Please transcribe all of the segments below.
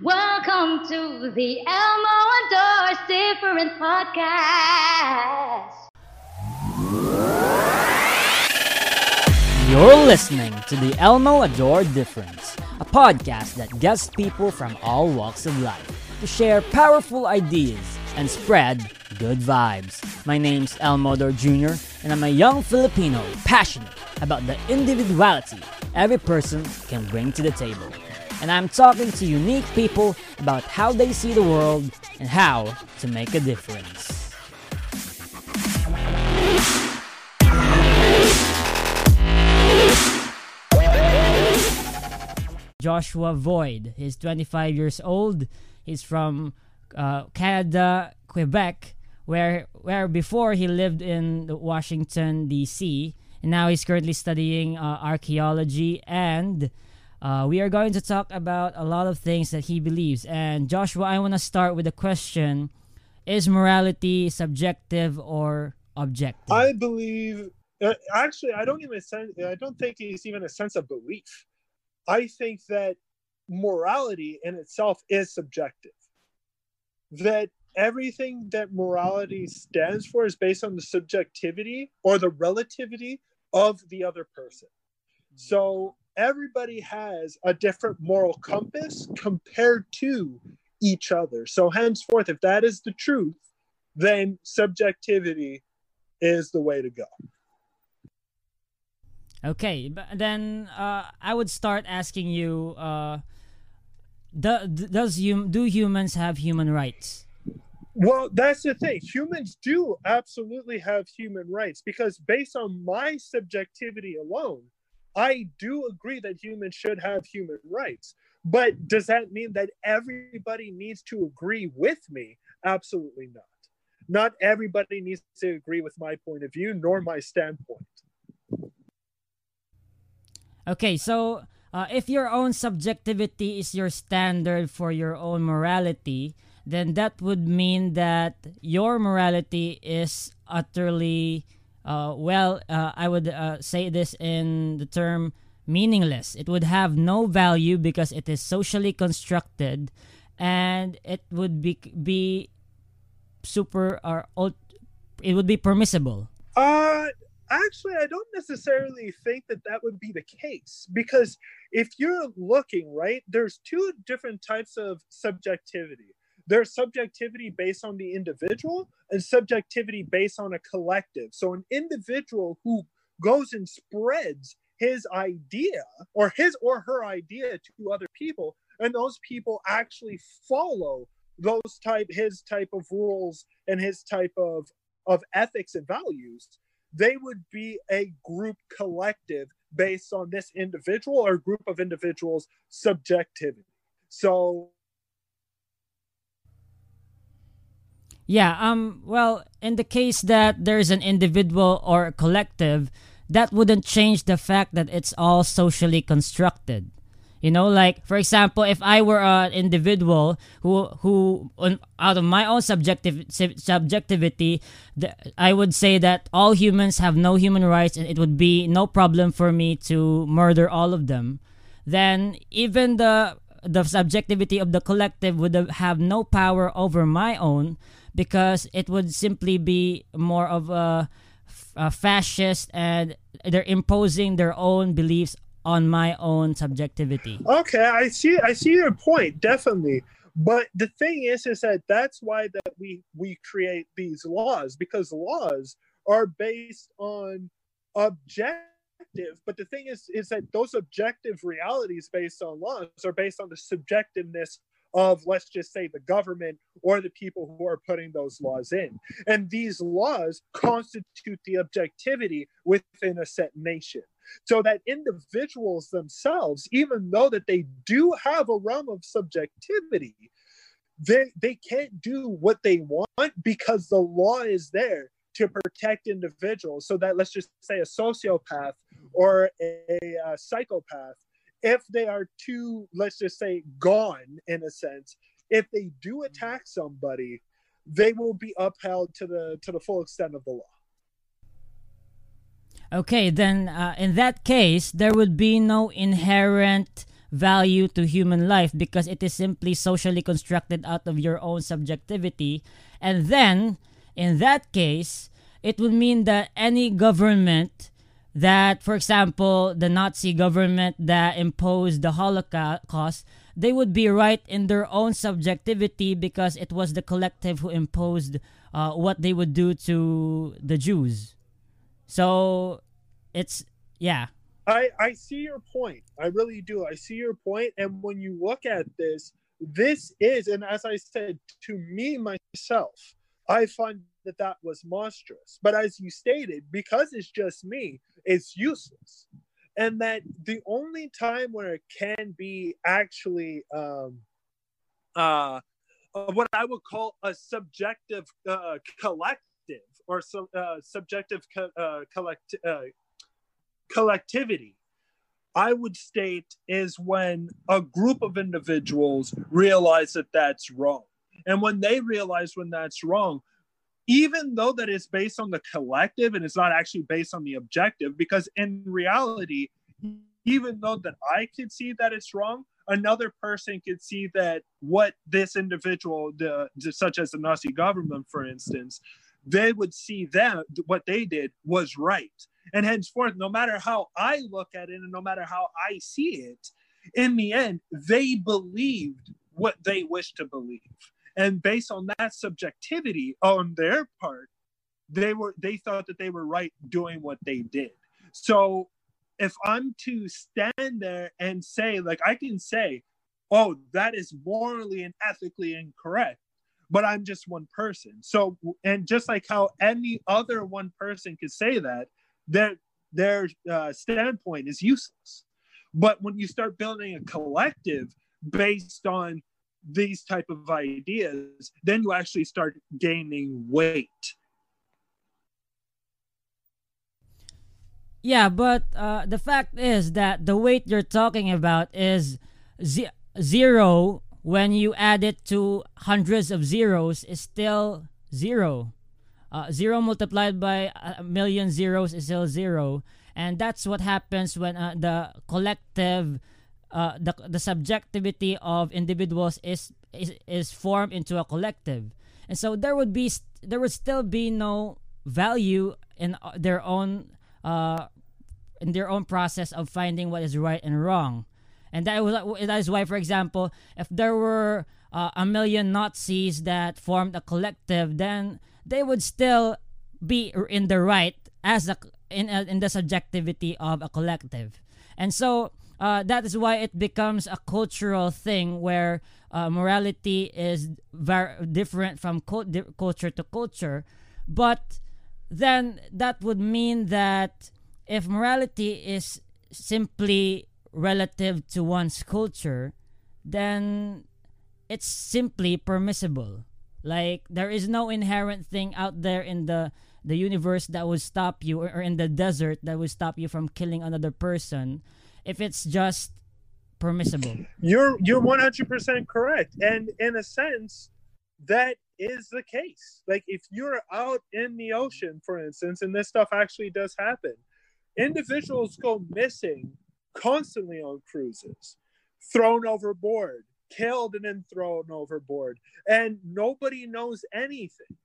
Welcome to the Elmo Adores Different podcast. You're listening to the Elmo Adore Difference, a podcast that gets people from all walks of life to share powerful ideas and spread good vibes. My name's Elmo Adore Jr., and I'm a young Filipino passionate about the individuality every person can bring to the table. And I'm talking to unique people about how they see the world and how to make a difference. Joshua Void. He's 25 years old. He's from uh, Canada, Quebec, where where before he lived in Washington D.C. and now he's currently studying uh, archaeology. And uh, we are going to talk about a lot of things that he believes. And Joshua, I want to start with a question: Is morality subjective or objective? I believe. Uh, actually, I don't even sense. I don't think it's even a sense of belief. I think that morality in itself is subjective. That everything that morality stands for is based on the subjectivity or the relativity of the other person. So everybody has a different moral compass compared to each other. So henceforth, if that is the truth, then subjectivity is the way to go. Okay, but then uh, I would start asking you: uh, do, Does hum- do humans have human rights? Well, that's the thing. Humans do absolutely have human rights because, based on my subjectivity alone, I do agree that humans should have human rights. But does that mean that everybody needs to agree with me? Absolutely not. Not everybody needs to agree with my point of view nor my standpoint. Okay, so uh, if your own subjectivity is your standard for your own morality, then that would mean that your morality is utterly, uh, well, uh, I would uh, say this in the term meaningless. It would have no value because it is socially constructed and it would be, be super or it would be permissible. Uh, actually, I don't necessarily think that that would be the case because if you're looking, right, there's two different types of subjectivity. There's subjectivity based on the individual and subjectivity based on a collective. So, an individual who goes and spreads his idea or his or her idea to other people, and those people actually follow those type his type of rules and his type of of ethics and values they would be a group collective based on this individual or group of individuals' subjectivity. So Yeah, um well, in the case that there's an individual or a collective, that wouldn't change the fact that it's all socially constructed. You know, like for example, if I were an individual who who on, out of my own subjective subjectivity, the, I would say that all humans have no human rights, and it would be no problem for me to murder all of them. Then even the the subjectivity of the collective would have no power over my own because it would simply be more of a, a fascist and they're imposing their own beliefs on my own subjectivity. Okay, I see I see your point definitely. But the thing is is that that's why that we we create these laws because laws are based on objective but the thing is is that those objective realities based on laws are based on the subjectiveness of let's just say the government or the people who are putting those laws in. And these laws constitute the objectivity within a set nation. So that individuals themselves even though that they do have a realm of subjectivity they they can't do what they want because the law is there to protect individuals. So that let's just say a sociopath or a, a psychopath if they are too let's just say gone in a sense if they do attack somebody they will be upheld to the to the full extent of the law Okay, then uh, in that case, there would be no inherent value to human life because it is simply socially constructed out of your own subjectivity. And then, in that case, it would mean that any government that, for example, the Nazi government that imposed the Holocaust, they would be right in their own subjectivity because it was the collective who imposed uh, what they would do to the Jews. So it's, yeah. I, I see your point. I really do. I see your point. And when you look at this, this is, and as I said to me myself, I find that that was monstrous. But as you stated, because it's just me, it's useless. And that the only time where it can be actually um, uh, what I would call a subjective uh, collective or so, uh, subjective co- uh, collect- uh, collectivity, I would state is when a group of individuals realize that that's wrong. And when they realize when that's wrong, even though that is based on the collective and it's not actually based on the objective because in reality even though that i could see that it's wrong another person could see that what this individual the, such as the nazi government for instance they would see that what they did was right. And henceforth no matter how i look at it and no matter how i see it in the end they believed what they wish to believe and based on that subjectivity on their part they were they thought that they were right doing what they did. So if i'm to stand there and say like i can say oh that is morally and ethically incorrect but i'm just one person. So and just like how any other one person could say that their their uh, standpoint is useless. But when you start building a collective based on these type of ideas then you actually start gaining weight. Yeah but uh, the fact is that the weight you're talking about is zero when you add it to hundreds of zeros is still zero. Uh, zero multiplied by a million zeros is still zero. And that's what happens when uh, the collective uh, the the subjectivity of individuals is, is is formed into a collective, and so there would be there would still be no value in uh, their own uh, in their own process of finding what is right and wrong, and that was that is why, for example, if there were uh, a million Nazis that formed a collective, then they would still be in the right as a in in the subjectivity of a collective, and so uh, that is why it becomes a cultural thing where uh, morality is very different from co- di- culture to culture. But then that would mean that if morality is simply relative to one's culture, then it's simply permissible. Like there is no inherent thing out there in the the universe that would stop you or, or in the desert that would stop you from killing another person if it's just permissible. You're you're 100% correct. And in a sense that is the case. Like if you're out in the ocean for instance and this stuff actually does happen, individuals go missing constantly on cruises, thrown overboard, killed and then thrown overboard, and nobody knows anything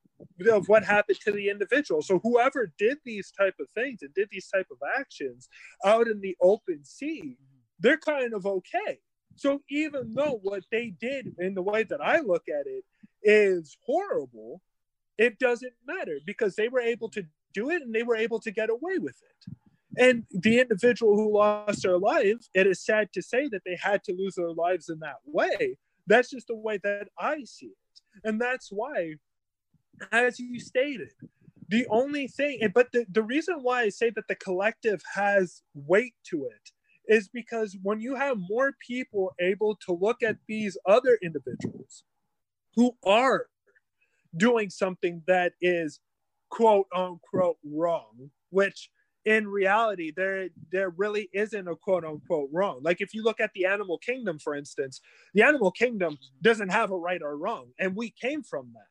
of what happened to the individual. So whoever did these type of things and did these type of actions out in the open sea, they're kind of okay. So even though what they did in the way that I look at it is horrible, it doesn't matter because they were able to do it and they were able to get away with it. And the individual who lost their life, it is sad to say that they had to lose their lives in that way. That's just the way that I see it. And that's why as you stated. The only thing, but the, the reason why I say that the collective has weight to it is because when you have more people able to look at these other individuals who are doing something that is quote unquote wrong, which in reality there there really isn't a quote unquote wrong. Like if you look at the animal kingdom, for instance, the animal kingdom doesn't have a right or wrong, and we came from that.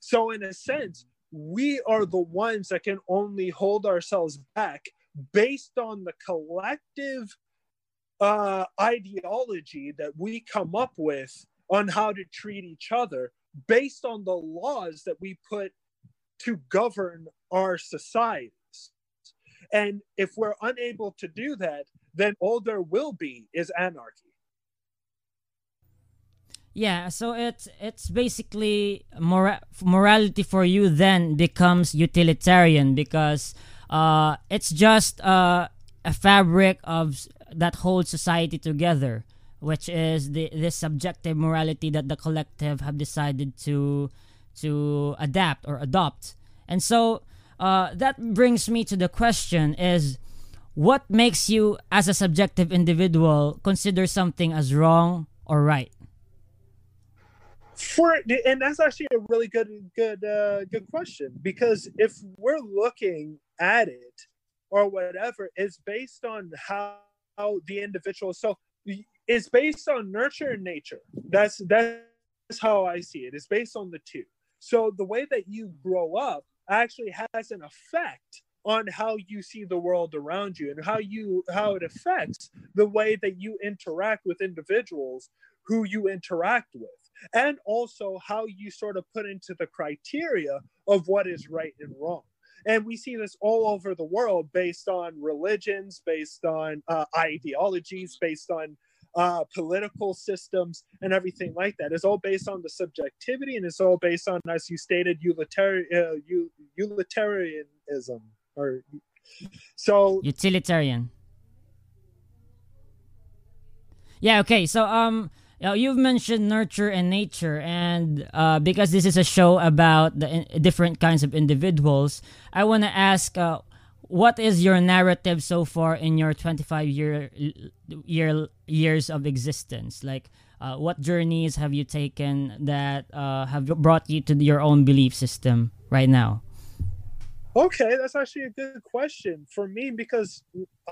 So, in a sense, we are the ones that can only hold ourselves back based on the collective uh, ideology that we come up with on how to treat each other based on the laws that we put to govern our societies. And if we're unable to do that, then all there will be is anarchy. Yeah, so it's it's basically mora- morality for you then becomes utilitarian because uh, it's just uh, a fabric of that holds society together, which is the this subjective morality that the collective have decided to to adapt or adopt. And so uh, that brings me to the question: Is what makes you, as a subjective individual, consider something as wrong or right? For and that's actually a really good good uh, good question because if we're looking at it or whatever it's based on how, how the individual so it's based on nurture and nature. That's that's how i see it. It's based on the two. So the way that you grow up actually has an effect on how you see the world around you and how you how it affects the way that you interact with individuals who you interact with and also how you sort of put into the criteria of what is right and wrong. And we see this all over the world based on religions, based on uh, ideologies, based on uh, political systems, and everything like that. It's all based on the subjectivity and it's all based on, as you stated, uh, utilitarianism. Or so utilitarian. Yeah. Okay. So um, now, you've mentioned nurture and nature, and uh, because this is a show about the in- different kinds of individuals, I want to ask, uh, what is your narrative so far in your 25 year year years of existence? Like, uh, what journeys have you taken that uh, have brought you to your own belief system right now? Okay, that's actually a good question for me because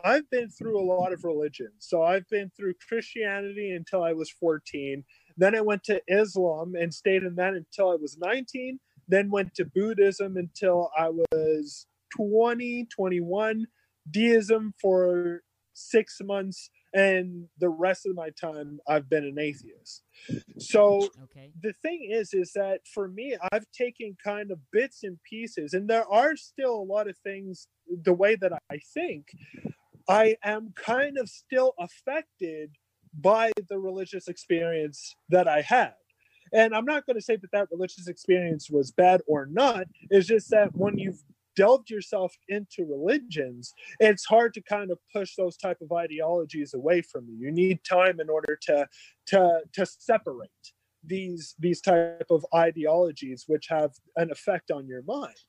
I've been through a lot of religions. So I've been through Christianity until I was 14. Then I went to Islam and stayed in that until I was 19. Then went to Buddhism until I was 20, 21. Deism for six months and the rest of my time I've been an atheist. So okay. the thing is is that for me I've taken kind of bits and pieces and there are still a lot of things the way that I think I am kind of still affected by the religious experience that I had. And I'm not going to say that that religious experience was bad or not. It's just that when you've delved yourself into religions, it's hard to kind of push those type of ideologies away from you. You need time in order to to to separate these these type of ideologies which have an effect on your mind.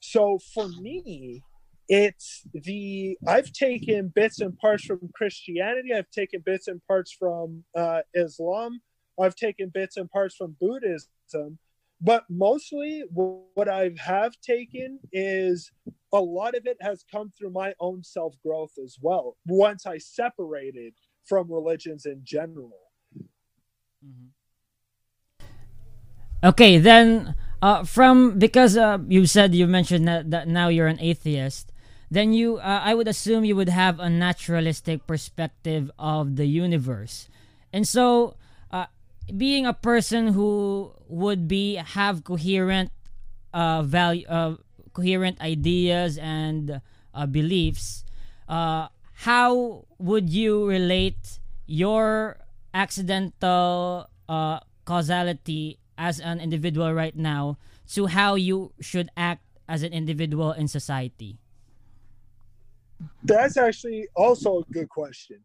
So for me, it's the I've taken bits and parts from Christianity. I've taken bits and parts from uh, Islam. I've taken bits and parts from Buddhism but mostly what i have taken is a lot of it has come through my own self growth as well once i separated from religions in general mm-hmm. okay then uh, from because uh, you said you mentioned that, that now you're an atheist then you uh, i would assume you would have a naturalistic perspective of the universe and so being a person who would be have coherent uh value uh, coherent ideas and uh, beliefs uh how would you relate your accidental uh causality as an individual right now to how you should act as an individual in society? That's actually also a good question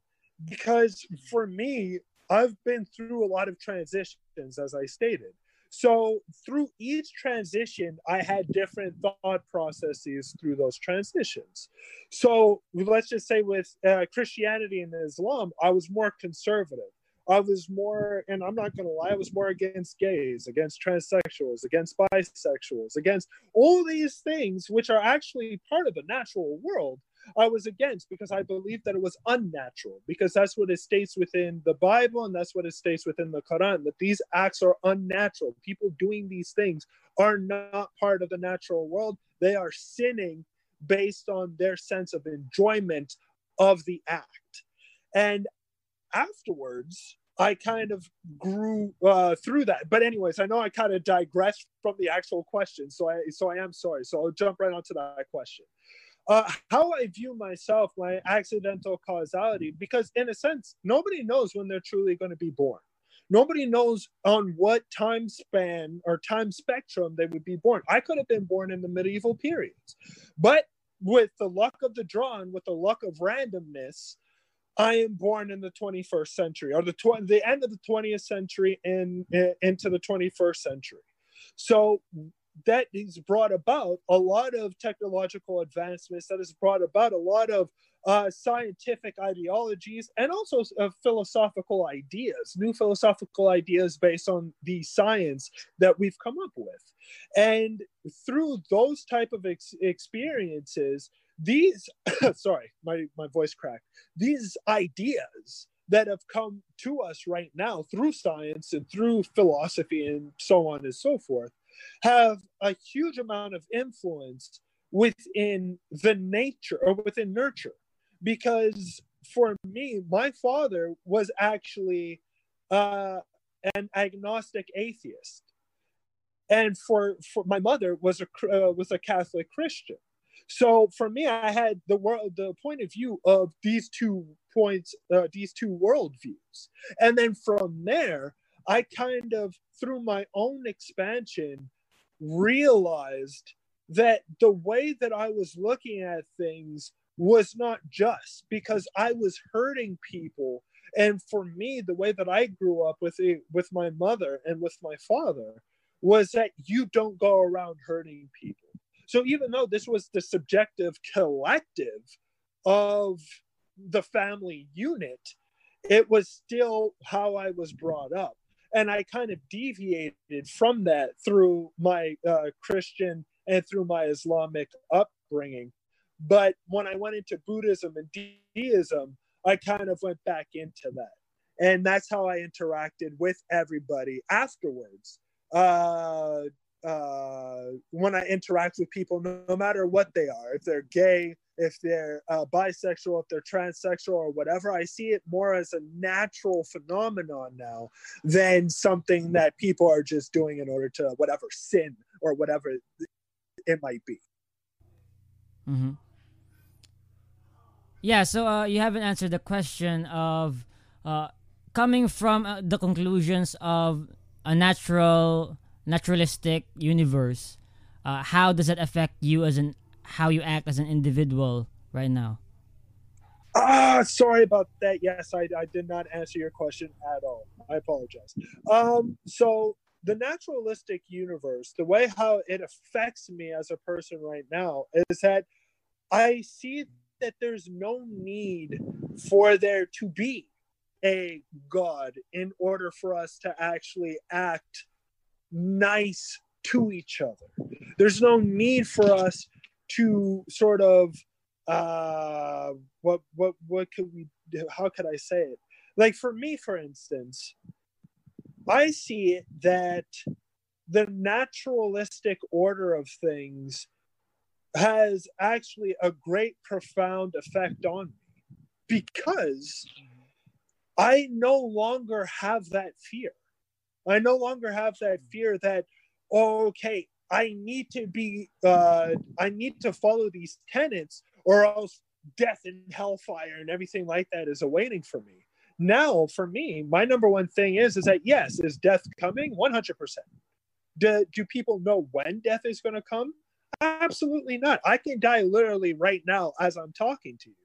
because for me I've been through a lot of transitions, as I stated. So through each transition, I had different thought processes through those transitions. So let's just say with uh, Christianity and Islam, I was more conservative. I was more, and I'm not going to lie, I was more against gays, against transsexuals, against bisexuals, against all these things, which are actually part of the natural world, I was against because I believed that it was unnatural, because that's what it states within the Bible and that's what it states within the Quran that these acts are unnatural. People doing these things are not part of the natural world, they are sinning based on their sense of enjoyment of the act. And afterwards, I kind of grew uh, through that. But anyways, I know I kind of digressed from the actual question, so I so I am sorry. So I'll jump right onto that question. Uh, how I view myself, my accidental causality, because in a sense, nobody knows when they're truly going to be born. Nobody knows on what time span or time spectrum they would be born. I could have been born in the medieval periods, but with the luck of the draw and with the luck of randomness, I am born in the 21st century or the tw- the end of the 20th century and in, into the 21st century. So that has brought about a lot of technological advancements that has brought about a lot of uh, scientific ideologies and also uh, philosophical ideas new philosophical ideas based on the science that we've come up with. And through those type of ex- experiences these sorry my, my voice cracked. These ideas that have come to us right now through science and through philosophy and so on and so forth have a huge amount of influence within the nature or within nurture. Because for me my father was actually uh, an agnostic atheist. And for for my mother was a uh, was a catholic christian. So for me i had the world the point of view of these two points uh, these two worldviews. And then from there i kind of through my own expansion realized that the way that I was looking at things was not just because I was hurting people. And for me, the way that I grew up with it, with my mother and with my father was that you don't go around hurting people. So even though this was the subjective collective of the family unit, it was still how I was brought up and I kind of deviated from that through my uh, Christian and through my Islamic upbringing. But when I went into Buddhism and deism, I kind of went back into that. And that's how I interacted with everybody afterwards. Uh, uh, when I interact with people, no, no, matter what they are, if they're gay, if they're uh, bisexual, if they're transsexual, or whatever, I see it more as a natural phenomenon now than something that people are just doing in order to whatever sin or whatever it might be. Mm-hmm. Yeah, so uh, you haven't answered the question of uh, coming from uh, the conclusions of a natural naturalistic universe, uh, how does that affect you as an how you act as an individual right now? Ah, sorry about that. Yes, I, I did not answer your question at all. I apologize. Um, so the naturalistic universe, the way how it affects me as a person right now is that I see that there's no need for there to be a God in order for us to actually act nice to each other. There's no need for us to sort of uh what what what could we do? how could I say it? Like for me, for instance, I see that the naturalistic order of things has actually a great profound effect on me because I no longer have that fear. I no longer have that fear that, oh, okay, I need to be, uh, I need to follow these tenets or else death and hellfire and everything like that is awaiting for me. Now, for me, my number one thing is, is that yes, is death coming? 100%. Do, do people know when death is going to come? Absolutely not. I can die literally right now as I'm talking to you.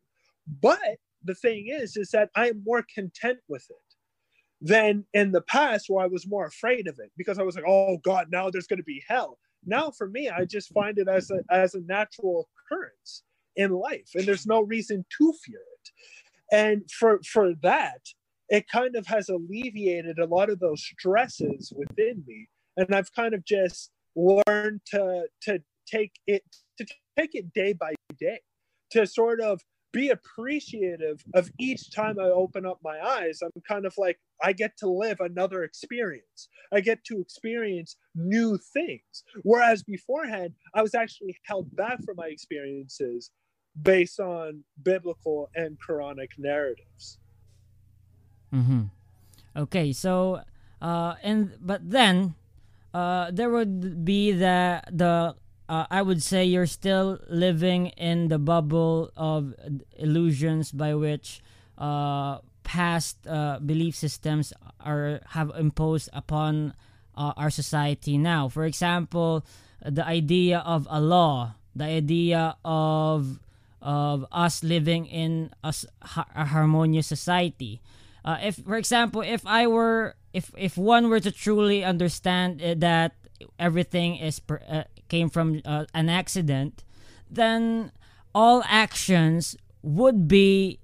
But the thing is, is that I'm more content with it than in the past where I was more afraid of it because I was like, oh God, now there's going to be hell. Now for me, I just find it as a, as a natural occurrence in life and there's no reason to fear it. And for, for that, it kind of has alleviated a lot of those stresses within me. And I've kind of just learned to, to take it, to take it day by day, to sort of be appreciative of each time I open up my eyes. I'm kind of like, I get to live another experience. I get to experience new things. Whereas beforehand, I was actually held back from my experiences based on biblical and Quranic narratives. Mm-hmm. Okay, so uh, and but then uh, there would be the the uh, I would say you're still living in the bubble of illusions by which uh, past uh, belief systems are have imposed upon uh, our society now. For example, the idea of a law, the idea of of us living in a, a harmonious society. Uh, if, for example, if I were, if if one were to truly understand uh, that everything is per, uh, came from uh, an accident, then all actions would be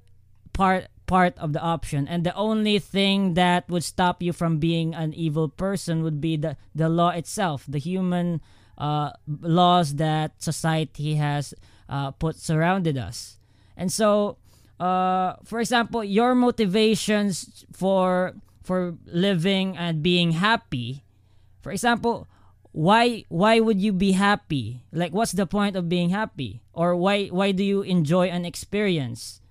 part part of the option. And the only thing that would stop you from being an evil person would be the the law itself the human uh, laws that society has uh, put surrounded us. And so uh, for example your motivations for for living and being happy. For example why why would you be happy? Like what's the point of being happy? Or why why do you enjoy an experience?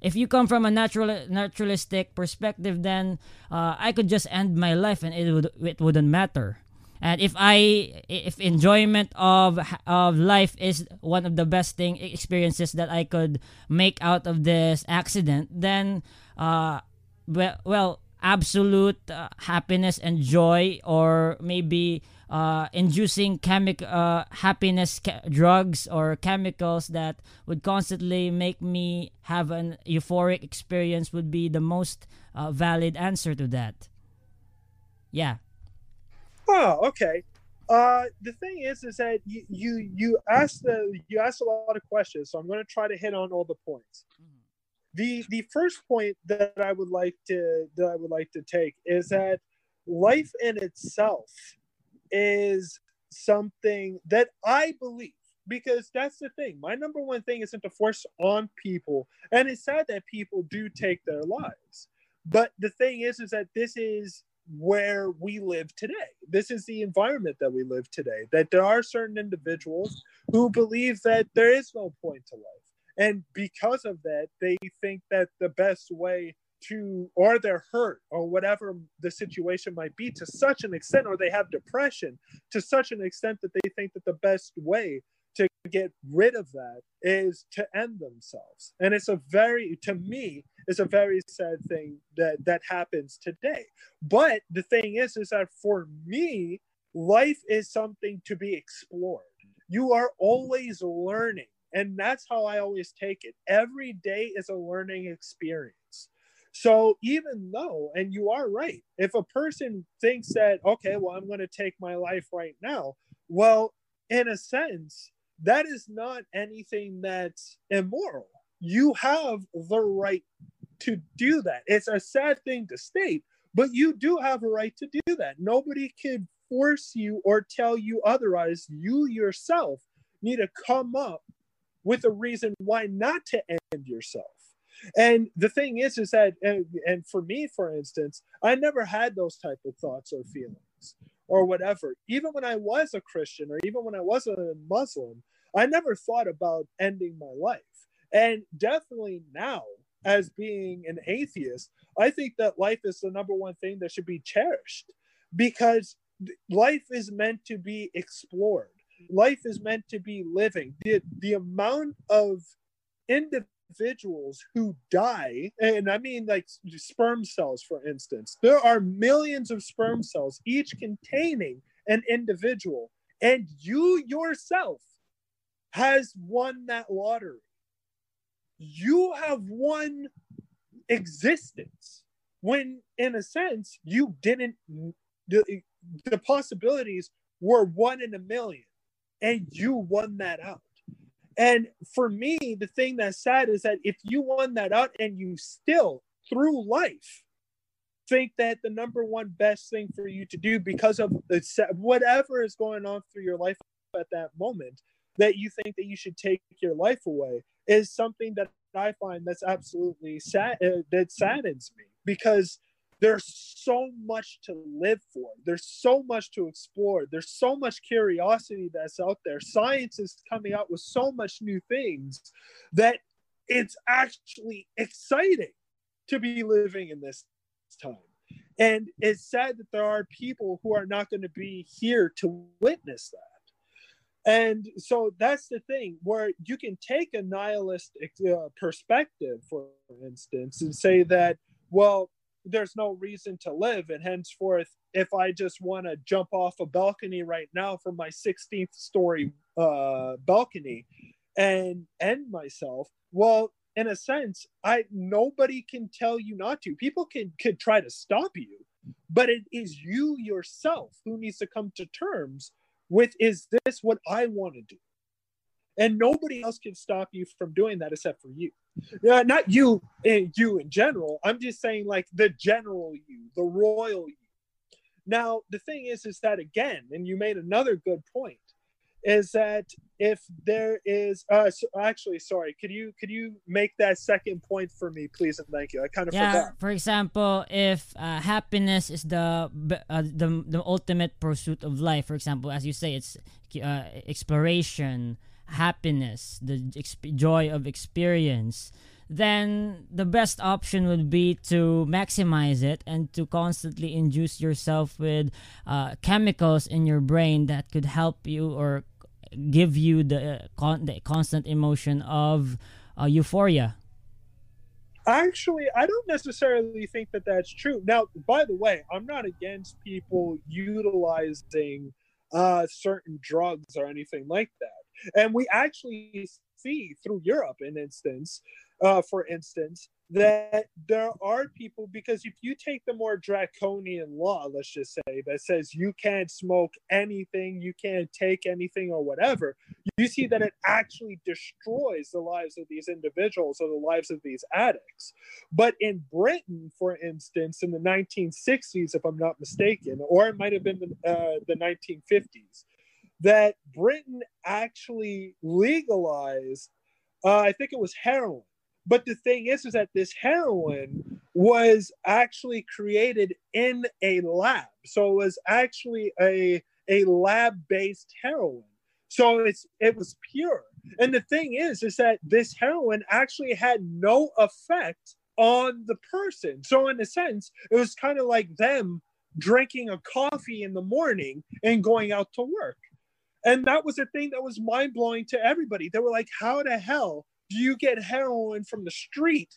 If you come from a natural naturalistic perspective then uh, i could just end my life and it would it wouldn't matter. And if i if enjoyment of of life is one of the best thing experiences that i could make out of this accident then uh well, absolute uh, happiness and joy or maybe uh, inducing chemic uh, happiness ca- drugs or chemicals that would constantly make me have an euphoric experience would be the most uh, valid answer to that. Yeah. Oh, okay. Uh, the thing is, is that you you you asked the you asked a lot of questions, so I'm going to try to hit on all the points. Mm-hmm. The the first point that I would like to that I would like to take is that life in itself is something that I believe because that's the thing. My number one thing isn't to force on people, and it's sad that people do take their lives. But the thing is, is that this is where we live today. This is the environment that we live today. That there are certain individuals who believe that there is no point to life. And because of that, they think that the best way to or they're hurt or whatever the situation might be to such an extent or they have depression to such an extent that they think that the best way to get rid of that is to end themselves. And it's a very to me it's a very sad thing that that happens today. But the thing is is that for me life is something to be explored. You are always learning and that's how i always take it. Every day is a learning experience so even though, and you are right, if a person thinks that, okay, well, I'm going to take my life right now, well, in a sense, that is not anything that's immoral. You have the right to do that. It's a sad thing to state, but you do have a right to do that. Nobody can force you or tell you otherwise. You yourself need to come up with a reason why not to end yourself. And the thing is, is that, and, and for me, for instance, I never had those type of thoughts or feelings or whatever. Even when I was a Christian or even when I was a Muslim, I never thought about ending my life. And definitely now, as being an atheist, I think that life is the number one thing that should be cherished because life is meant to be explored. Life is meant to be living. The, the amount of individuals who die, and I mean like sperm cells, for instance, there are millions of sperm cells, each containing an individual, and you yourself has won that lottery. You have won existence when, in a sense, you didn't. The, the possibilities were one in a million, and you won that out. And for me, the thing that's sad is that if you won that out and you still, through life, think that the number one best thing for you to do because of the, whatever is going on through your life at that moment, that you think that you should take your life away is something that I find that's absolutely sad. Uh, that saddens me because there's so much to live for. There's so much to explore. There's so much curiosity that's out there. Science is coming out with so much new things that it's actually exciting to be living in this time. And it's sad that there are people who are not going to be here to witness that. And so that's the thing where you can take a nihilist uh, perspective, for instance, and say that, well, there's no reason to live. And henceforth, if I just want to jump off a balcony right now from my 16th story uh, balcony and end myself, well, in a sense, I nobody can tell you not to. People can could try to stop you, but it is you yourself who needs to come to terms with is this what I want to do? And nobody else can stop you from doing that except for you. Yeah, not you and you in general. I'm just saying like the general you, the royal you. Now, the thing is, is that again, and you made another good point is that if there is uh so actually sorry could you could you make that second point for me please and thank you i kind of yeah forgot for example if uh, happiness is the uh, the the ultimate pursuit of life for example as you say it's uh, exploration happiness the exp- joy of experience then the best option would be to maximize it and to constantly induce yourself with uh, chemicals in your brain that could help you or give you the, con- the constant emotion of uh, euphoria. Actually i don't necessarily think that that's true. Now by the way i'm not against people utilizing uh, certain drugs or anything like that and we actually see through europe in instance uh, for instance, that there are people because if you take the more draconian law, let's just say that says you can't smoke anything, you can't take anything or whatever, you see that it actually destroys the lives of these individuals or the lives of these addicts. But in Britain, for instance, in the 1960s, if I'm not mistaken, or it might have been the, uh, the 1950s, that Britain actually legalized, uh, I think it was heroin but the thing is, is that this heroin was actually created in a lab. So it was actually a, a lab-based heroin. So it's it was pure. And the thing is, is that this heroin actually had no effect on the person. So in a sense, it was kind of like them drinking a coffee in the morning and going out to work. And that was a thing that was mind blowing to everybody. They were like, how the hell do you get heroin from the street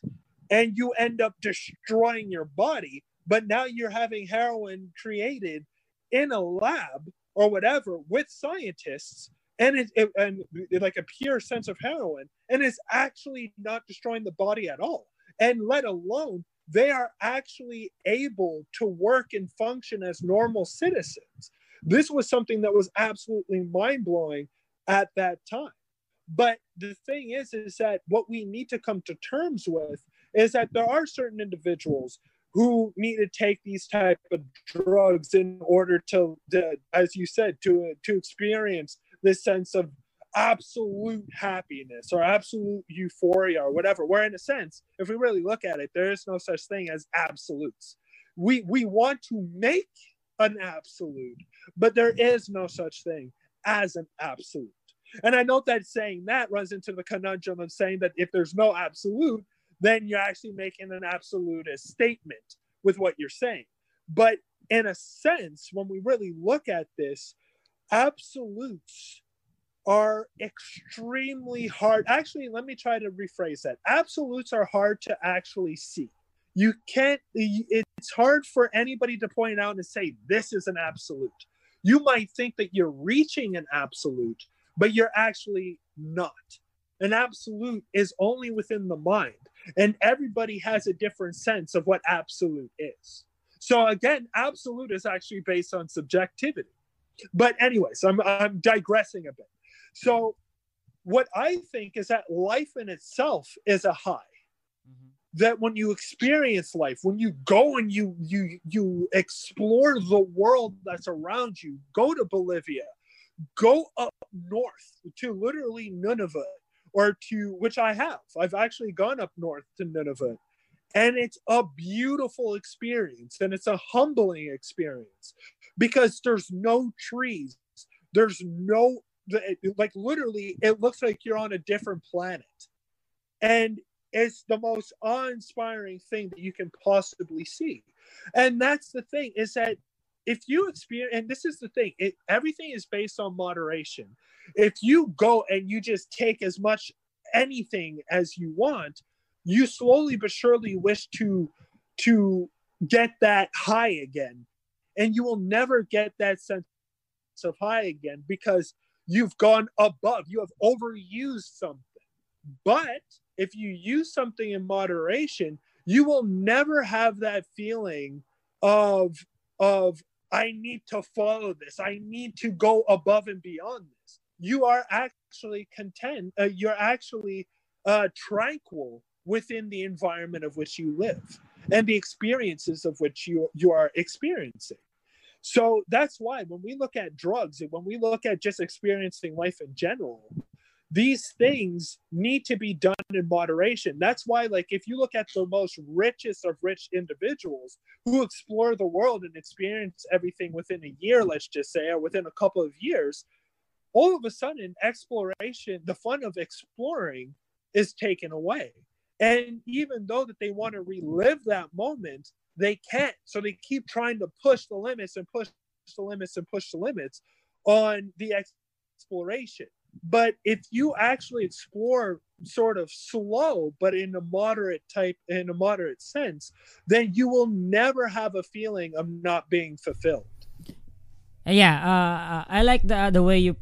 and you end up destroying your body but now you're having heroin created in a lab or whatever with scientists and it, it and it, like a pure sense of heroin and it's actually not destroying the body at all and let alone they are actually able to work and function as normal citizens this was something that was absolutely mind-blowing at that time but the thing is, is that what we need to come to terms with is that there are certain individuals who need to take these type of drugs in order to, to as you said, to to experience this sense of absolute happiness or absolute euphoria or whatever. Where in a sense, if we really look at it, there is no such thing as absolutes. We we want to make an absolute, but there is no such thing as an absolute. And I know that saying that runs into the conundrum of saying that if there's no absolute, then you're actually making an absolutist statement with what you're saying. But in a sense, when we really look at this, absolutes are extremely hard. Actually, let me try to rephrase that. Absolutes are hard to actually see. You can't, it's hard for anybody to point out and say, this is an absolute. You might think that you're reaching an absolute, but you're actually not. An absolute is only within the mind, and everybody has a different sense of what absolute is. So again, absolute is actually based on subjectivity. But anyways, I'm I'm digressing a bit. So what I think is that life in itself is a high. That when you experience life, when you go and you you you explore the world that's around you, go to Bolivia, go up north to literally Nunavut or to which I have. I've actually gone up north to Nunavut. And it's a beautiful experience and it's a humbling experience because there's no trees. There's no, like, literally, it looks like you're on a different planet. And is the most awe-inspiring thing that you can possibly see. And that's the thing is that if you experience and this is the thing it, everything is based on moderation. If you go and you just take as much anything as you want you slowly but surely wish to to get that high again. And you will never get that sense of high again because you've gone above you have overused something but if you use something in moderation you will never have that feeling of of i need to follow this. I need to go above and beyond this. You are actually content uh, you're actually uh, tranquil within the environment of which you live and the experiences of which you you are experiencing. So that's why when we look at drugs and when we look at just experiencing life in general these things need to be done in moderation. That's why like if you look at the most richest of rich individuals who explore the world and experience everything within a year let's just say or within a couple of years all of a sudden exploration the fun of exploring is taken away. And even though that they want to relive that moment they can't. So they keep trying to push the limits and push the limits and push the limits on the exploration but if you actually explore sort of slow but in a moderate type in a moderate sense then you will never have a feeling of not being fulfilled. Yeah uh, i like the the way you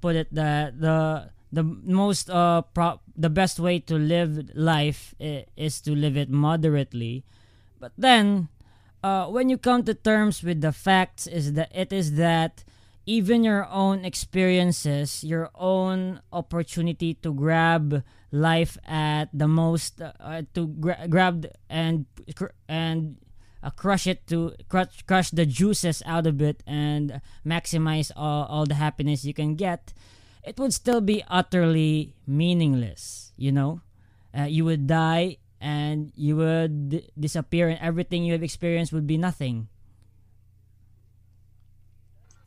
put it that the the most uh pro- the best way to live life is to live it moderately. But then uh when you come to terms with the facts is that it is that even your own experiences, your own opportunity to grab life at the most, uh, to gra- grab and and uh, crush it to crush, crush the juices out of it and maximize all, all the happiness you can get, it would still be utterly meaningless. You know, uh, you would die and you would disappear, and everything you have experienced would be nothing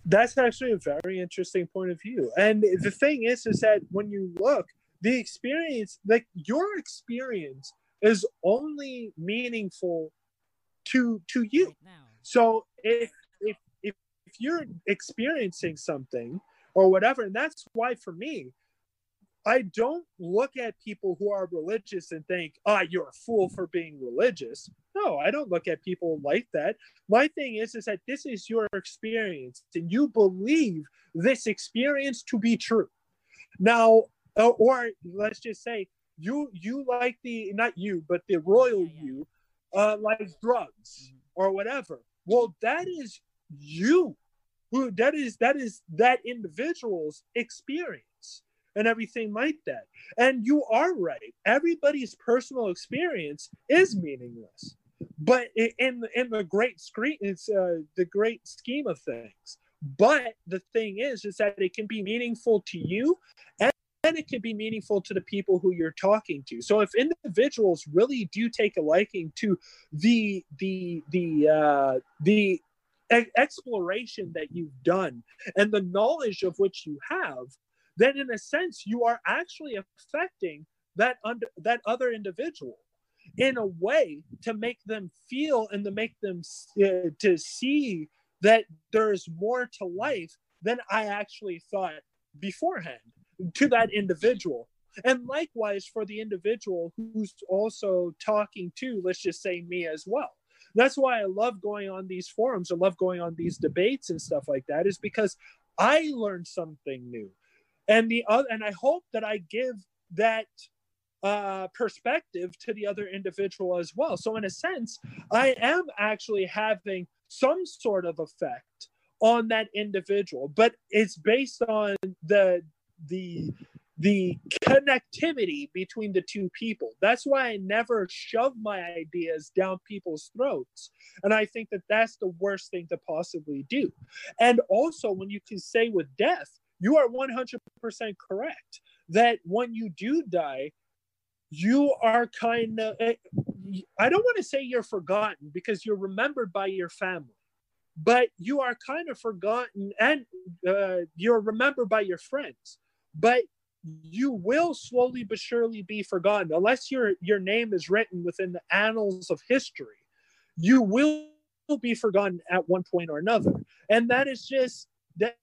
that's actually a very interesting point of view. And the thing is, is that when you look, the experience, like your experience, is only meaningful to to you. So if if if if you're experiencing something or whatever, and that's why for me, I don't look at people who are religious and think, ah, you're a fool for being religious. No, I don't look at people like that. My thing is, is that this is your experience and you believe this experience to be true. Now, uh, or let's just say you you like the not you, but the royal you uh, like drugs mm-hmm. or whatever. Well, that is you who that is that is that individual's experience and everything like that. And you are right. Everybody's personal experience is meaningless. But in in the great screen, it's uh, the great scheme of things. But the thing is, is that it can be meaningful to you, and, and it can be meaningful to the people who you're talking to. So if individuals really do take a liking to the the the uh, the exploration that you've done and the knowledge of which you have then in a sense you are actually affecting that under that other individual in a way to make them feel and to make them uh, to see that there's more to life than I actually thought beforehand to that individual. And likewise for the individual who's also talking to, let's just say me as well. That's why I love going on these forums. I love going on these debates and stuff like that, is because I learned something new and the other and i hope that i give that uh, perspective to the other individual as well so in a sense i am actually having some sort of effect on that individual but it's based on the the the connectivity between the two people. That's why I never shove my ideas down people's throats. And I think that that's the worst thing to possibly do. And also, when you can say with death, you are 100% correct that when you do die, you are kind of, eh, I don't want to say you're forgotten because you're remembered by your family, but you are kind of forgotten and uh, you're remembered by your friends. But you will slowly but surely be forgotten unless your your name is written within the annals of history you will be forgotten at one point or another and that is just that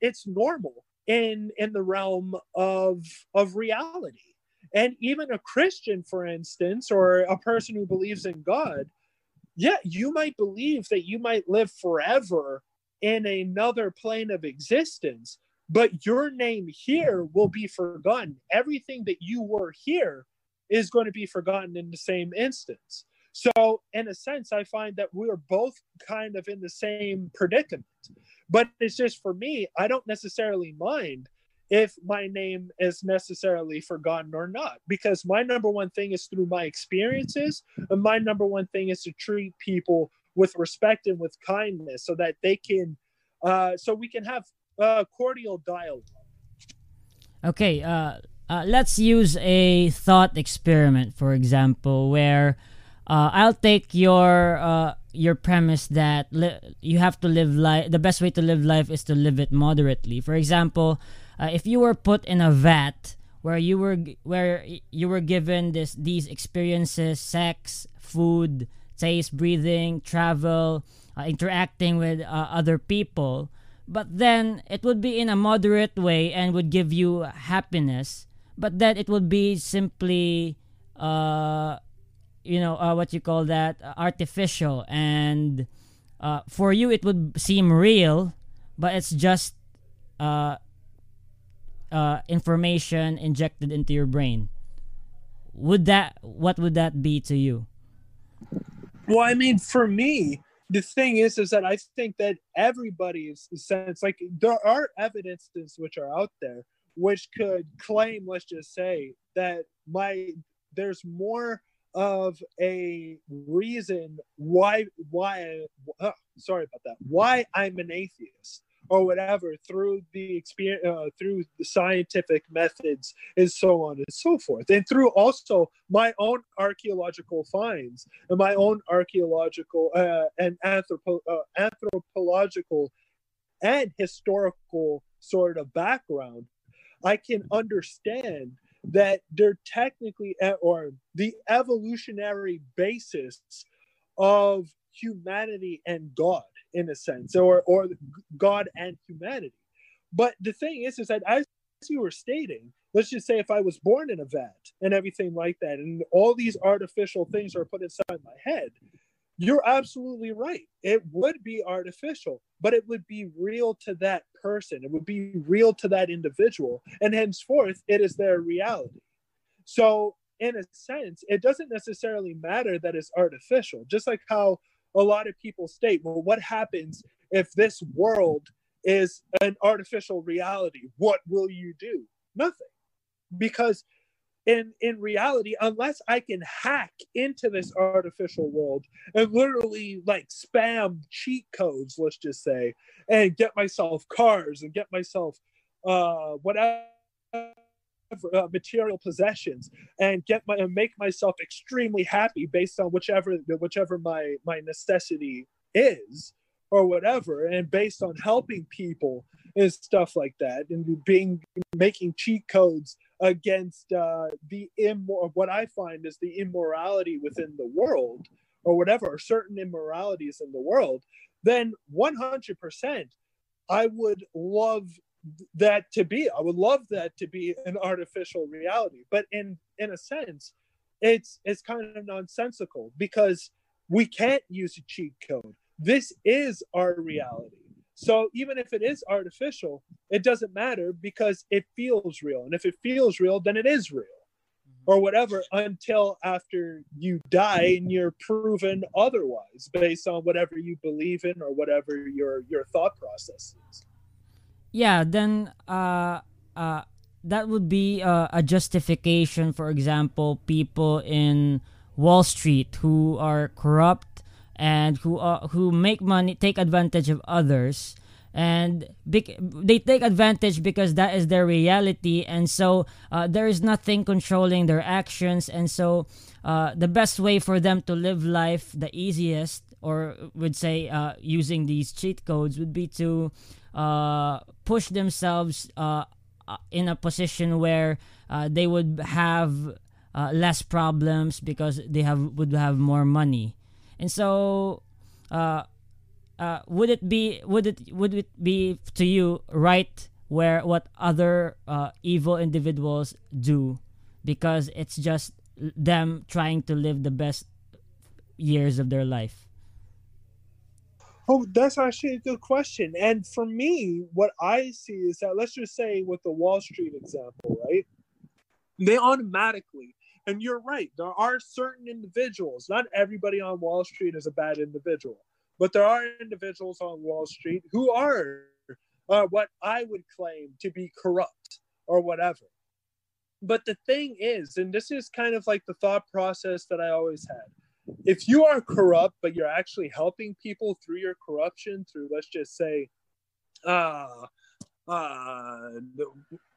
it's normal in in the realm of of reality and even a christian for instance or a person who believes in god yeah you might believe that you might live forever in another plane of existence but your name here will be forgotten. Everything that you were here is going to be forgotten in the same instance. So, in a sense, I find that we're both kind of in the same predicament. But it's just for me, I don't necessarily mind if my name is necessarily forgotten or not, because my number one thing is through my experiences, and my number one thing is to treat people with respect and with kindness so that they can, uh, so we can have uh, cordial dialogue. Okay, uh, uh, let's use a thought experiment, for example, where uh, I'll take your uh, your premise that li- you have to live life. The best way to live life is to live it moderately. For example, uh, if you were put in a vat where you were where you were given this these experiences, sex, food, taste, breathing, travel, uh, interacting with uh, other people but then it would be in a moderate way and would give you happiness but then it would be simply uh you know uh, what you call that uh, artificial and uh, for you it would seem real but it's just uh, information injected into your brain. Would that what would that be to you? Well i mean for me the thing is is that i think that everybody's sense like there are evidences which are out there which could claim let's just say that my there's more of a reason why why uh, sorry about that why i'm an atheist or whatever through the experience uh, through the scientific methods and so on and so forth. And through also my own archaeological finds and my own archaeological uh, and anthropo- uh, anthropological and historical sort of background i can understand that they're technically uh, or the evolutionary basis of humanity and god in a sense, or or God and humanity. But the thing is, is that as you were stating, let's just say if I was born in a vat and everything like that, and all these artificial things are put inside my head, you're absolutely right. It would be artificial, but it would be real to that person. It would be real to that individual. And henceforth, it is their reality. So, in a sense, it doesn't necessarily matter that it's artificial, just like how a lot of people state, well, what happens if this world is an artificial reality? What will you do? Nothing. Because in in reality unless i can hack into this artificial world and literally like spam cheat codes let's just say and get myself cars and get myself uh whatever uh, material possessions and get my and make myself extremely happy based on whichever whichever my my necessity is or whatever and based on helping people and stuff like that and being making cheat codes against uh, the immor- what i find is the immorality within the world or whatever or certain immoralities in the world then 100% i would love that to be. I would love that to be an artificial reality, but in in a sense, it's it's kind of nonsensical because we can't use a cheat code. This is our reality. So even if it is artificial, it doesn't matter because it feels real. And if it feels real, then it is real. Mm-hmm. Or whatever until after you die and you're proven otherwise based on whatever you believe in or whatever your your thought process is yeah, then uh, uh, that would be uh, a justification. For example, people in Wall Street who are corrupt and who uh, who make money, take advantage of others, and they take advantage because that is their reality, and so uh, there is nothing controlling their actions, and so uh, the best way for them to live life, the easiest, or would say uh, using these cheat codes, would be to uh, push themselves uh, uh, in a position where uh, they would have uh, less problems because they have would have more money. And so would it be would it would it be to you right where what other evil individuals do? Because it's just them trying to live the best years of their life Oh, that's actually a good question. And for me, what I see is that let's just say with the Wall Street example, right? They automatically, and you're right, there are certain individuals, not everybody on Wall Street is a bad individual, but there are individuals on Wall Street who are uh, what I would claim to be corrupt or whatever. But the thing is, and this is kind of like the thought process that I always had if you are corrupt but you're actually helping people through your corruption through let's just say uh, uh,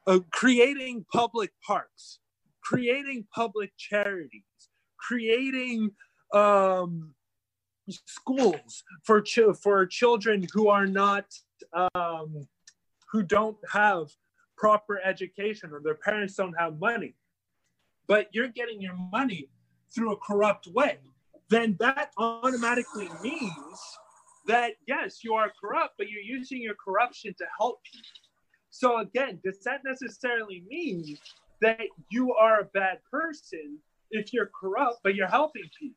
uh, creating public parks creating public charities creating um, schools for ch- for children who are not um, who don't have proper education or their parents don't have money. But you're getting your money through a corrupt way then that automatically means that yes, you are corrupt, but you're using your corruption to help people. So again, does that necessarily mean that you are a bad person if you're corrupt, but you're helping people?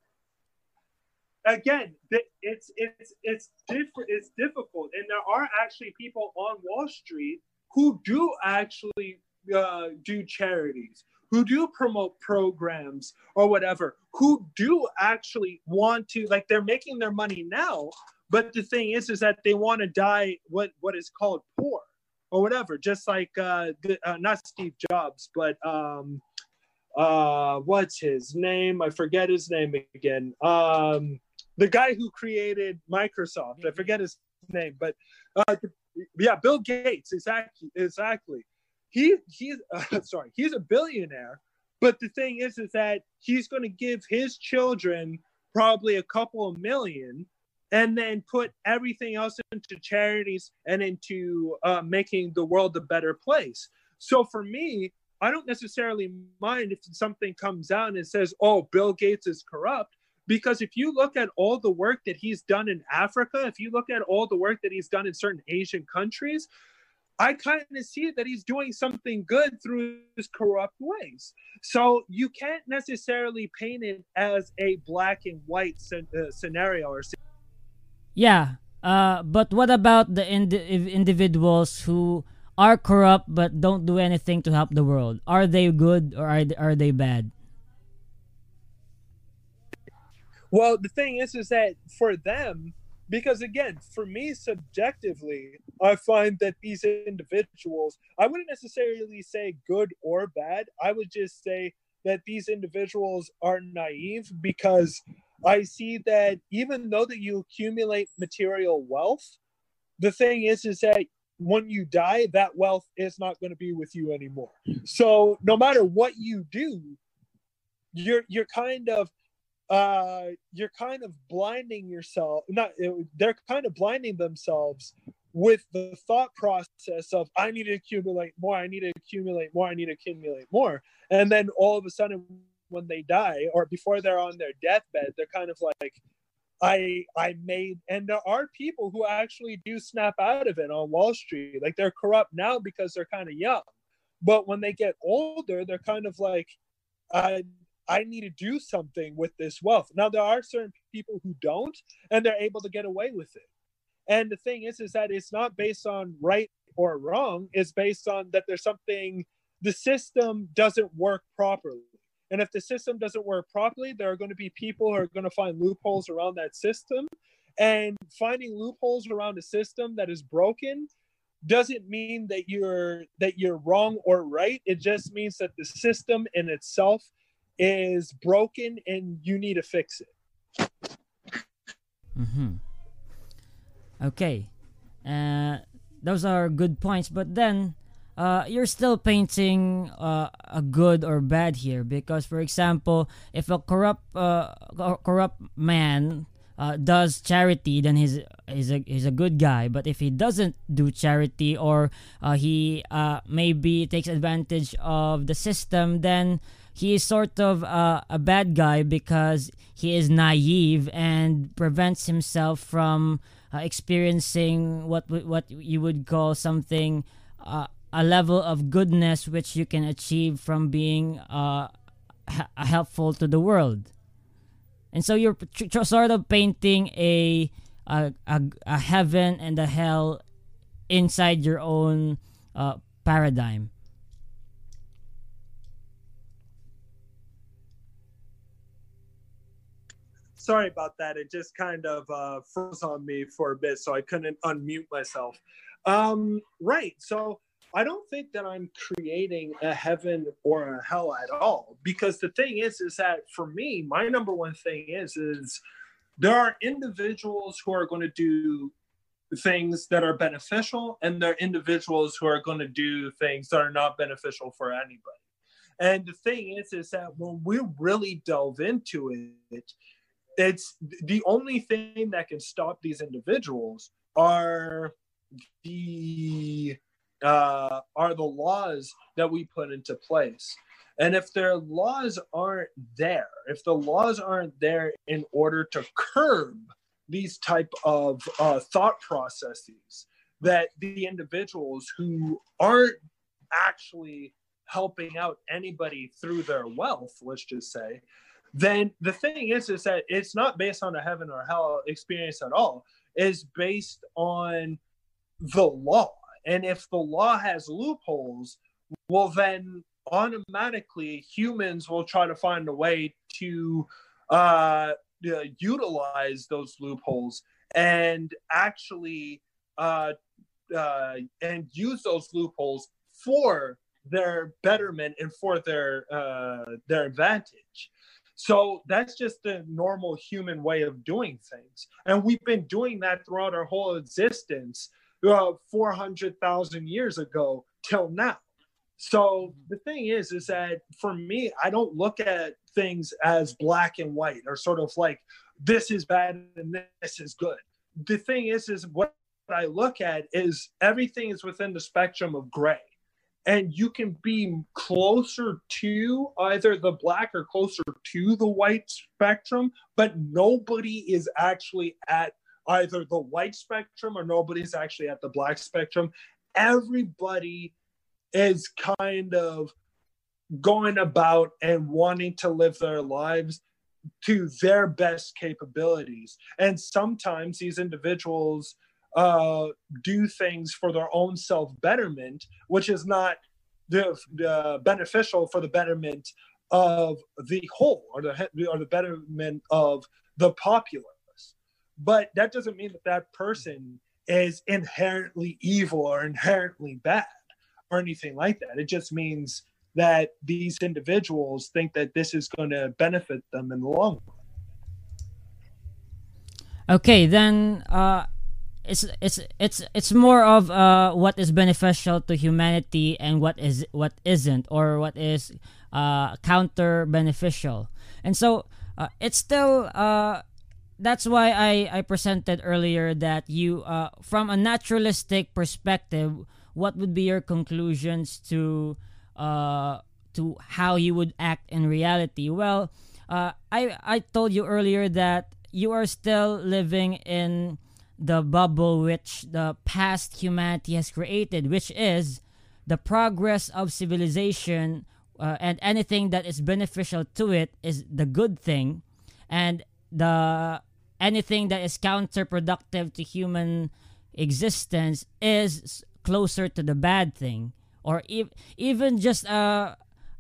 Again, it's it's it's different. It's difficult, and there are actually people on Wall Street who do actually uh, do charities, who do promote programs or whatever, who do actually want to like they're making their money now, but the thing is is that they want to die what what is called poor or whatever, just like uh, the, uh not Steve Jobs, but um uh what's his name? I forget his name again. Um the guy who created Microsoft. I forget his name, but uh yeah, Bill Gates, exactly exactly he he's uh, sorry he's a billionaire but the thing is is that he's going to give his children probably a couple of million and then put everything else into charities and into uh, making the world a better place. So for me i don't necessarily mind if something comes out and says oh bill gates is corrupt because if you look at all the work that he's done in africa if you look at all the work that he's done in certain asian countries I kind of see it that he's doing something good through his corrupt ways. So you can't necessarily paint it as a black and white uh, scenario or. Yeah, uh, but what about the ind- individuals who are corrupt but don't do anything to help the world? Are they good or are they, are they bad? Well, the thing is, is that for them, because again for me subjectively i find that these individuals i wouldn't necessarily say good or bad. I would just say that these individuals are naive because i see that even though that you accumulate material wealth the thing is is that when you die that wealth is not going to be with you anymore. So no matter what you do you're you're kind of uh, you're kind of blinding yourself. Not they're kind of blinding themselves with the thought process of I need to accumulate more, I need to accumulate more, I need to accumulate more, and then all of a sudden when they die or before they're on their deathbed, they're kind of like, I I made, and there are people who actually do snap out of it on Wall Street, like they're corrupt now because they're kind of young, but when they get older, they're kind of like, I I need to do something with this wealth. Now there are certain people who don't, and they're able to get away with it. And the thing is, is that it's not based on right or wrong. It's based on that there's something the system doesn't work properly. And if the system doesn't work properly, there are going to be people who are going to find loopholes around that system. And finding loopholes around a system that is broken doesn't mean that you're that you're wrong or right. It just means that the system in itself is broken and you need to fix it. Mm-hmm. Okay. Uh, those are good points, but then uh, you're still painting uh, a good or bad here because, for example, if a corrupt uh, corrupt man uh, does charity, then he's he's a he's a good guy. But if he doesn't do charity or uh, he maybe takes advantage of the system, then he is sort of uh, a bad guy because he is naive and prevents himself from uh, experiencing what what you would call something uh, a level of goodness which you can achieve from being uh, helpful to the world. And so you're tr- sort of painting a, a, a, a heaven and a hell inside your own uh, paradigm. Sorry about that. It just kind of uh, froze on me for a bit, so I couldn't unmute myself. Um, right. So I don't think that I'm creating a heaven or a hell at all because the thing is is that for me my number one thing is is there are individuals who are going to do things that are beneficial and there are individuals who are going to do things that are not beneficial for anybody. And the thing is is that when we really delve into it it's the only thing that can stop these individuals are the uh, are the laws that we put into place. And if their laws aren't there, if the laws aren't there in order to curb these type of uh, thought processes, that the individuals who aren't actually helping out anybody through their wealth, let's just say, then the thing is is that it's not based on a heaven or hell experience at all. It's based on the law and if the law has loopholes, well, then automatically humans will try to find a way to uh, utilize those loopholes and actually uh, uh, and use those loopholes for their betterment and for their uh, their advantage. So that's just the normal human way of doing things, and we've been doing that throughout our whole existence uh, 400,000 years ago till now. So the thing is, is that for me, I don't look at things as black and white or sort of like this is bad and this is good. The thing is, is what I look at is everything is within the spectrum of gray. And you can be closer to either the black or closer to the white spectrum, but nobody is actually at either the white spectrum or nobody's actually at the black spectrum. Everybody is kind of going about and wanting to live their lives to their best capabilities. And sometimes these individuals uh, do things for their own self betterment, which is not the, the beneficial for the betterment of the whole or the or the betterment of the populace. But that doesn't mean that that person is inherently evil or inherently bad or anything like that. It just means that these individuals think that this is going to benefit them in the long run. Okay, then uh, it's it's it's it's more of uh, what is beneficial to humanity and what is what isn't, or what is uh, counter beneficial, and so uh, it's still uh, that's why I, I presented earlier that you uh, from a naturalistic perspective what would be your conclusions to uh, to how you would act in reality? Well I, I told you earlier that you are still living in the bubble which the past humanity has created which is the progress of civilization uh, and anything that is beneficial to it is the good thing and the anything that is counterproductive to human existence is closer to the bad thing or e- even just uh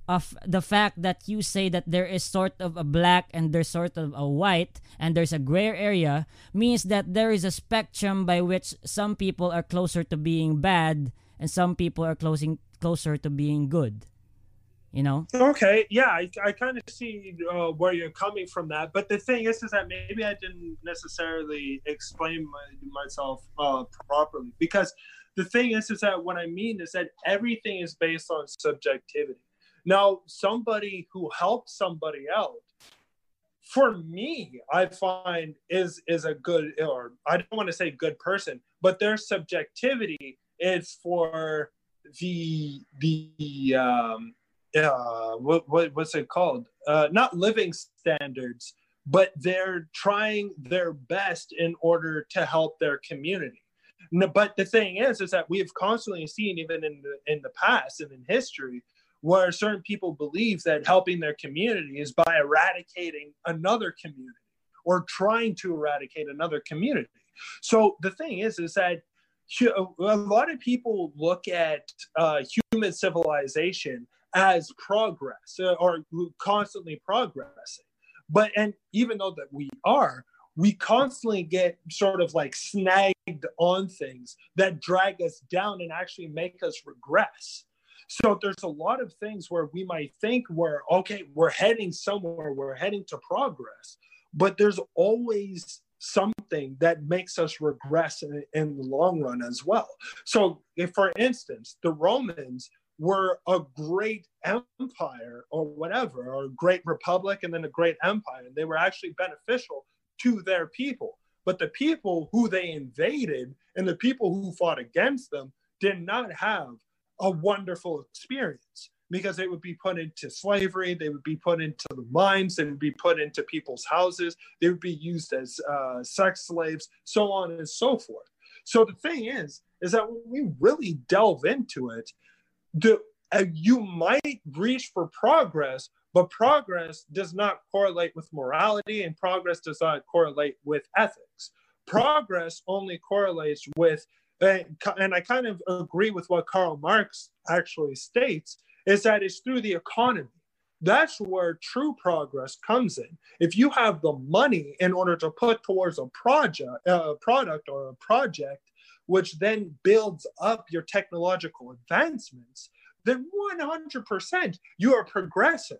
of the fact that you say that there is sort of a black and there's sort of a white and there's a gray area means that there is a spectrum by which some people are closer to being bad and some people are closing closer to being good. You know? Okay yeah i, I kind of see uh, where you're coming from that but the thing is is that maybe i didn't necessarily explain my, myself uh, properly because the thing is is that what i mean is that everything is based on subjectivity now somebody who helps somebody out for me, I find is is a good or I don't want to say good person, but their subjectivity is for the the um uh what, what what's it called? Uh not living standards but they're trying their best in order to help their community. But the thing is is that we have constantly seen even in the in the past and in history where certain people believe that helping their community is by eradicating another community or trying to eradicate another community. So the thing is is that a lot of people look at uh, human civilization as progress uh, or constantly progressing. But and even though that we are we constantly get sort of like snagged on things that drag us down and actually make us regress so there's a lot of things where we might think we're okay we're heading somewhere we're heading to progress but there's always something that makes us regress in, in the long run as well. So, if for instance, the Romans were a great empire or whatever, or a great republic and then a great empire, and they were actually beneficial to their people. But the people who they invaded and the people who fought against them did not have a wonderful experience because they would be put into slavery, they would be put into the mines, they would be put into people's houses, they would be used as uh, sex slaves, so on and so forth. So the thing is, is that when we really delve into it, the uh, you might reach for progress, but progress does not correlate with morality, and progress does not correlate with ethics. Progress only correlates with, and I kind of agree with what Karl Marx actually states, is that it's through the economy. That's where true progress comes in. If you have the money in order to put towards a project, a product or a project, which then builds up your technological advancements, then 100% you are progressing.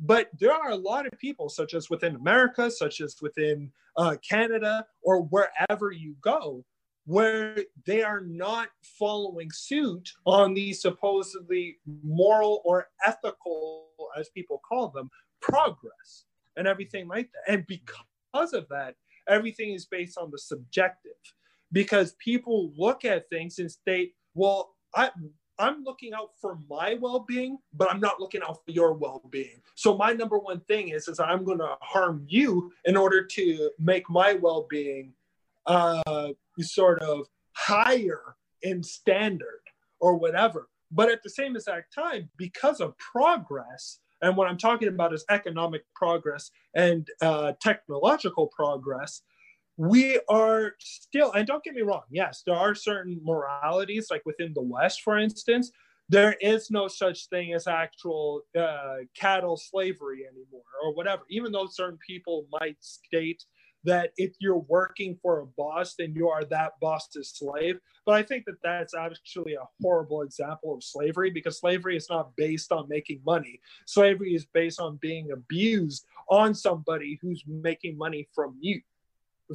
But there are a lot of people, such as within America, such as within uh, Canada, or wherever you go, where they are not following suit on these supposedly moral or ethical, as people call them, progress and everything like that. And because of that, everything is based on the subjective because people look at things and state, well, I, I'm looking out for my well-being, but I'm not looking out for your well-being. So my number one thing is, is I'm going to harm you in order to make my well-being uh, sort of higher in standard or whatever. But at the same exact time, because of progress, and what I'm talking about is economic progress and uh, technological progress, we are still, and don't get me wrong, yes, there are certain moralities, like within the West, for instance, there is no such thing as actual uh, cattle slavery anymore or whatever, even though certain people might state that if you're working for a boss, then you are that boss's slave. But I think that that's actually a horrible example of slavery because slavery is not based on making money. Slavery is based on being abused on somebody who's making money from you.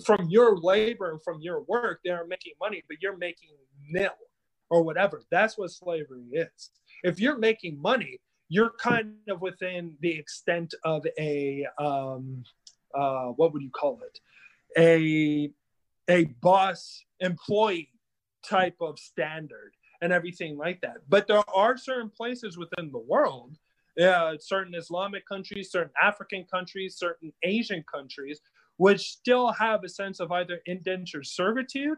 From your labor and from your work, they are making money, but you're making nil or whatever. That's what slavery is. If you're making money, you're kind of within the extent of a um, uh, what would you call it? A a boss employee type of standard and everything like that. But there are certain places within the world, uh, certain Islamic countries, certain African countries, certain Asian countries, which still have a sense of either indentured servitude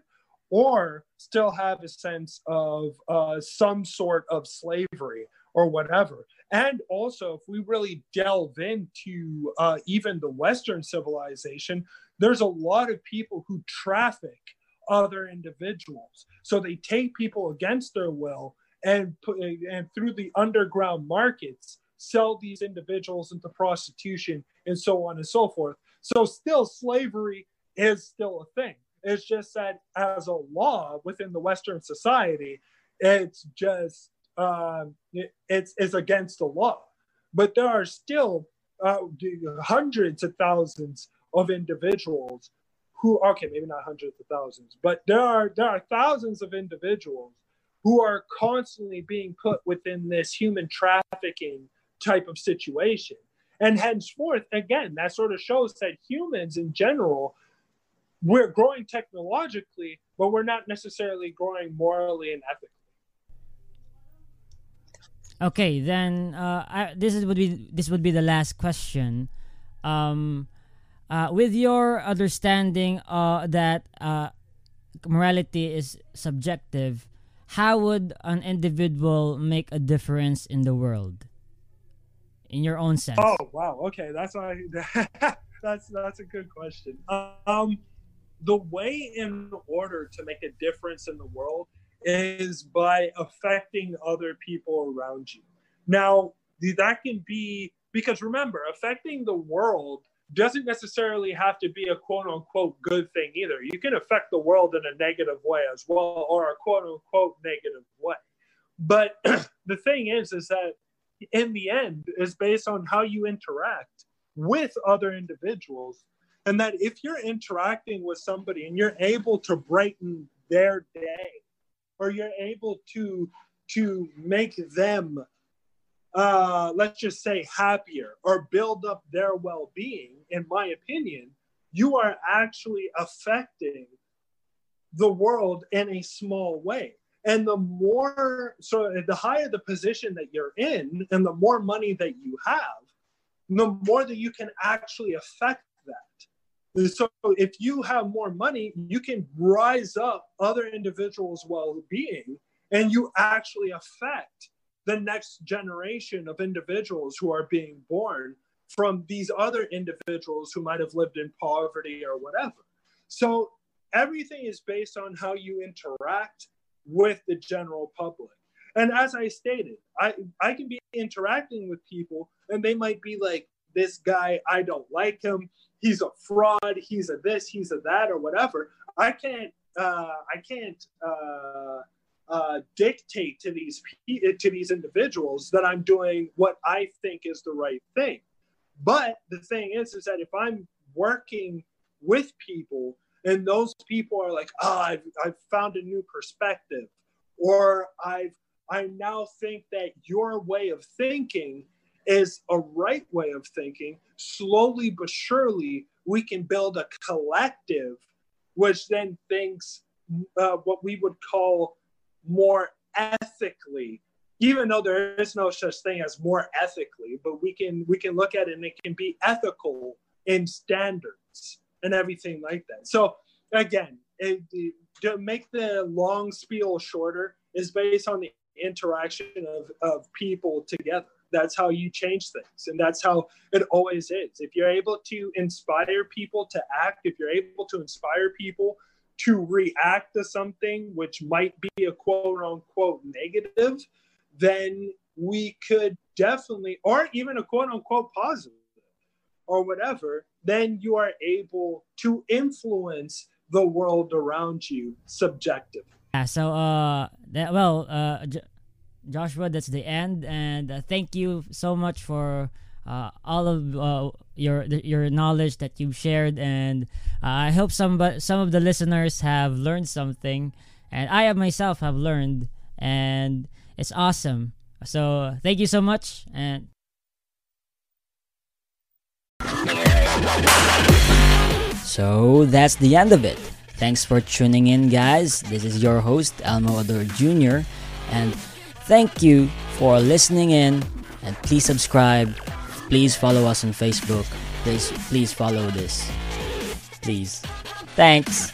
or still have a sense of uh, some sort of slavery or whatever. And also, if we really delve into uh, even the Western civilization, there's a lot of people who traffic other individuals. So they take people against their will and put, and through the underground markets sell these individuals into prostitution and so on and so forth. So still slavery is still a thing. It's just that as a law within the Western society, it's just um, it's, it's against the law. But there are still uh, hundreds of thousands of individuals who, okay, maybe not hundreds of thousands, but there are, there are thousands of individuals who are constantly being put within this human trafficking type of situation. And henceforth, again, that sort of shows that humans in general, we're growing technologically, but we're not necessarily growing morally and ethically. Okay, then uh, I, this is would be this would be the last question. Um, uh, with your understanding uh, that uh, morality is subjective, how would an individual make a difference in the world? In your own sense. Oh wow, okay, that's why that's that's a good question. Um, the way in order to make a difference in the world is by affecting other people around you. Now, that can be because remember, affecting the world doesn't necessarily have to be a quote unquote good thing either. You can affect the world in a negative way as well, or a quote unquote negative way. But the thing is, is that in the end, is based on how you interact with other individuals. And that if you're interacting with somebody and you're able to brighten their day, or you're able to to make them uh, let's just say happier or build up their well-being in my opinion you are actually affecting the world in a small way. And the more so the higher the position that you're in and the more money that you have the more that you can actually affect so if you have more money you can rise up other individuals well-being and you actually affect the next generation of individuals who are being born from these other individuals who might have lived in poverty or whatever. So everything is based on how you interact with the general public. And as I stated, I, I can be interacting with people and they might be like, this guy, I don't like him. He's a fraud. He's a this, he's a that, or whatever. I can't, uh, I can't, uh, uh, dictate to these to these individuals that I'm doing what I think is the right thing. But the thing is, is that if I'm working with people and those people are like, oh, I've, I've found a new perspective, or I've I now think that your way of thinking is a right way of thinking. Slowly but surely, we can build a collective, which then thinks uh, what we would call more ethically. Even though there is no such thing as more ethically but we can we can look at it and it can be ethical in standards and everything like that. So again it, to make the long spiel shorter is based on the interaction of, of people together that's how you change things and that's how it always is if you're able to inspire people to act if you're able to inspire people to react to something which might be a quote unquote negative, then we could definitely, or even a quote unquote positive or whatever, then you are able to influence the world around you subjectively. Yeah, so, uh, that, well, uh, J- Joshua, that's the end. And uh, thank you so much for uh, all of uh, your your knowledge that you've shared, and uh, I hope some some of the listeners have learned something, and I myself have learned, and it's awesome. So thank you so much, and. So that's the end of it. Thanks for tuning in, guys. This is your host, Elmo Ador Jr., and thank you for listening in. And please subscribe Please follow us on Facebook. Please, please follow this. Please. Thanks.